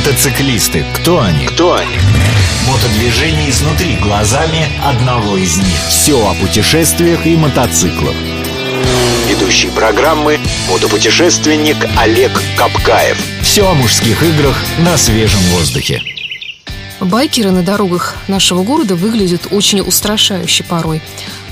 Мотоциклисты. Кто они? Кто они? Мотодвижение изнутри глазами одного из них. Все о путешествиях и мотоциклах. Ведущий программы мотопутешественник Олег Капкаев. Все о мужских играх на свежем воздухе. Байкеры на дорогах нашего города выглядят очень устрашающе порой.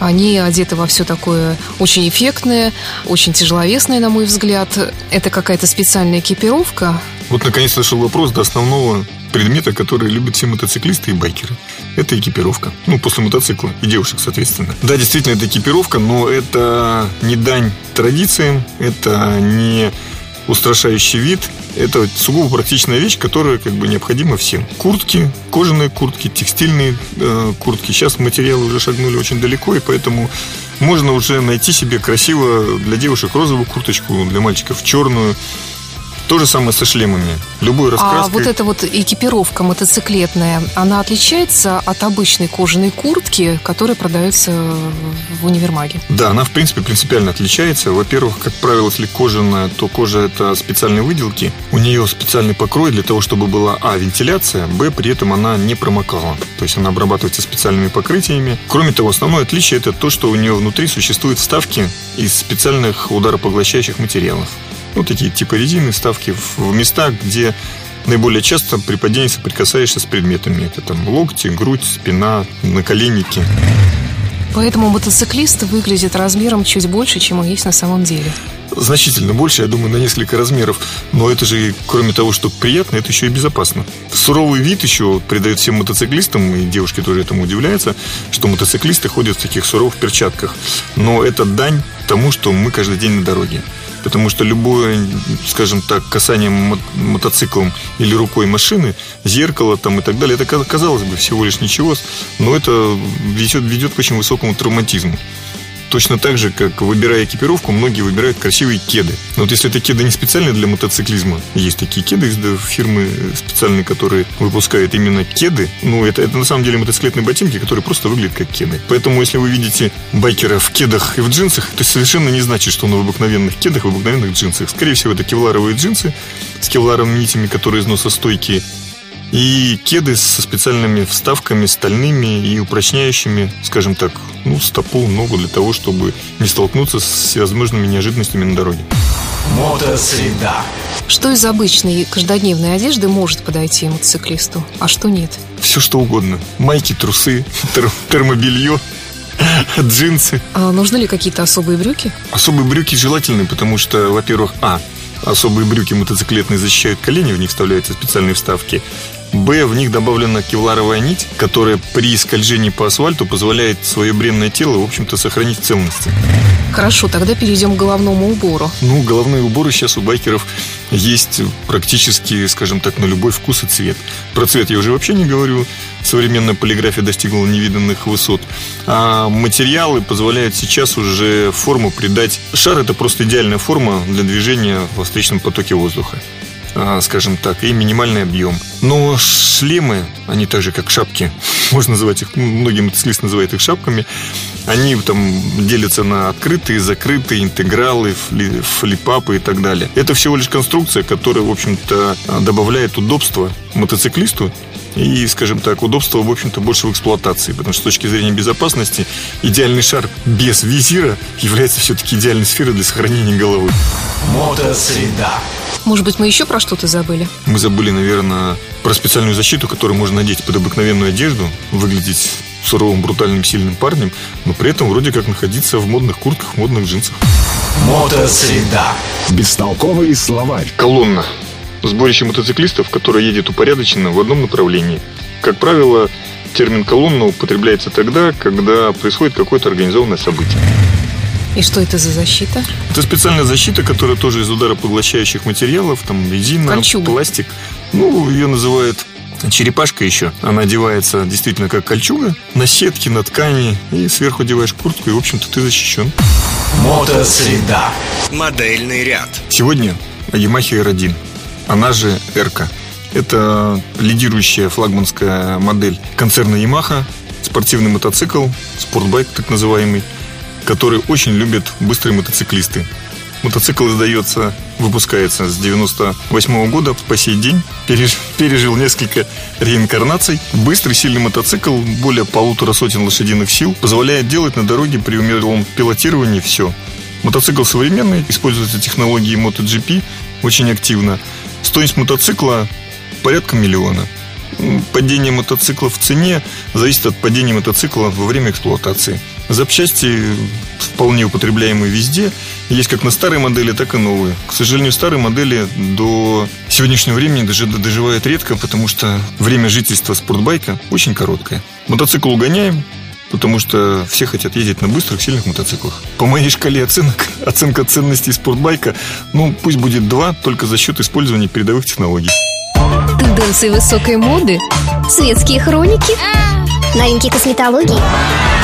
Они одеты во все такое очень эффектное, очень тяжеловесное, на мой взгляд. Это какая-то специальная экипировка. Вот наконец нашел вопрос до основного предмета, который любят все мотоциклисты и байкеры. Это экипировка. Ну, после мотоцикла. И девушек, соответственно. Да, действительно, это экипировка, но это не дань традициям, это не устрашающий вид. Это сугубо практичная вещь, которая как бы необходима всем. Куртки, кожаные куртки, текстильные э, куртки. Сейчас материалы уже шагнули очень далеко, и поэтому можно уже найти себе красиво для девушек розовую курточку, для мальчиков черную. То же самое со шлемами. Любой раскраской. А вот эта вот экипировка мотоциклетная, она отличается от обычной кожаной куртки, которая продается в универмаге? Да, она в принципе принципиально отличается. Во-первых, как правило, если кожаная, то кожа это специальные выделки. У нее специальный покрой для того, чтобы была а. вентиляция, б. при этом она не промокала. То есть она обрабатывается специальными покрытиями. Кроме того, основное отличие это то, что у нее внутри существуют вставки из специальных ударопоглощающих материалов. Ну, такие типа резины, вставки в места, где наиболее часто при падении соприкасаешься с предметами. Это там локти, грудь, спина, наколенники. Поэтому мотоциклист выглядит размером чуть больше, чем он есть на самом деле. Значительно больше, я думаю, на несколько размеров. Но это же, кроме того, что приятно, это еще и безопасно. Суровый вид еще придает всем мотоциклистам, и девушки тоже этому удивляются, что мотоциклисты ходят в таких суровых перчатках. Но это дань тому, что мы каждый день на дороге потому что любое, скажем так, касание мотоциклом или рукой машины, зеркало там и так далее, это казалось бы всего лишь ничего, но это ведет, ведет к очень высокому травматизму. Точно так же, как выбирая экипировку, многие выбирают красивые кеды. Но вот если это кеды не специальные для мотоциклизма, есть такие кеды из фирмы специальные, которые выпускают именно кеды. Ну, это, это на самом деле мотоциклетные ботинки, которые просто выглядят как кеды. Поэтому, если вы видите байкера в кедах и в джинсах, то совершенно не значит, что он в обыкновенных кедах, в обыкновенных джинсах. Скорее всего, это кевларовые джинсы с кевларовыми нитями, которые износостойкие и кеды со специальными вставками стальными и упрочняющими, скажем так, ну, стопу, ногу для того, чтобы не столкнуться с всевозможными неожиданностями на дороге. Мотосреда. Что из обычной каждодневной одежды может подойти мотоциклисту, а что нет? Все что угодно. Майки, трусы, тер- термобелье, джинсы. А нужны ли какие-то особые брюки? Особые брюки желательны, потому что, во-первых, а, особые брюки мотоциклетные защищают колени, в них вставляются специальные вставки. Б, в них добавлена кевларовая нить, которая при скольжении по асфальту позволяет свое бренное тело, в общем-то, сохранить в целости. Хорошо, тогда перейдем к головному убору. Ну, головные уборы сейчас у байкеров есть практически, скажем так, на любой вкус и цвет. Про цвет я уже вообще не говорю. Современная полиграфия достигла невиданных высот. А материалы позволяют сейчас уже форму придать. Шар – это просто идеальная форма для движения во встречном потоке воздуха. А, скажем так, и минимальный объем. Но шлемы, они так же, как шапки, можно называть их, многие мотоциклисты называют их шапками, они там делятся на открытые, закрытые, интегралы, флипапы и так далее. Это всего лишь конструкция, которая, в общем-то, добавляет удобства мотоциклисту и, скажем так, удобство, в общем-то, больше в эксплуатации, потому что с точки зрения безопасности идеальный шар без визира является все-таки идеальной сферой для сохранения головы. Мотосреда. Может быть, мы еще про что-то забыли? Мы забыли, наверное, про специальную защиту, которую можно надеть под обыкновенную одежду, выглядеть суровым, брутальным, сильным парнем, но при этом вроде как находиться в модных куртках, модных джинсах. Мотосреда. Бестолковый словарь. Колонна. Сборище мотоциклистов, которое едет упорядоченно в одном направлении. Как правило, термин колонна употребляется тогда, когда происходит какое-то организованное событие. И что это за защита? Это специальная защита, которая тоже из ударопоглощающих материалов, там резина, Кольчуга. пластик. Ну, ее называют черепашка еще. Она одевается действительно как кольчуга, на сетке, на ткани, и сверху одеваешь куртку, и, в общем-то, ты защищен. Мотосреда. Модельный ряд. Сегодня Yamaha R1, она же R. Это лидирующая флагманская модель концерна Yamaha, спортивный мотоцикл, спортбайк так называемый, который очень любят быстрые мотоциклисты. Мотоцикл издается, выпускается с 98 года по сей день. Переж, пережил несколько реинкарнаций. Быстрый, сильный мотоцикл, более полутора сотен лошадиных сил, позволяет делать на дороге при умелом пилотировании все. Мотоцикл современный, используются технологии MotoGP очень активно. Стоимость мотоцикла порядка миллиона. Падение мотоцикла в цене зависит от падения мотоцикла во время эксплуатации. Запчасти вполне употребляемые везде. Есть как на старые модели, так и новые. К сожалению, старые модели до сегодняшнего времени даже доживают редко, потому что время жительства спортбайка очень короткое. Мотоцикл угоняем, потому что все хотят ездить на быстрых, сильных мотоциклах. По моей шкале оценок, оценка ценностей спортбайка, ну, пусть будет 2, только за счет использования передовых технологий. Тенденции высокой моды, светские хроники, Новинки косметологии.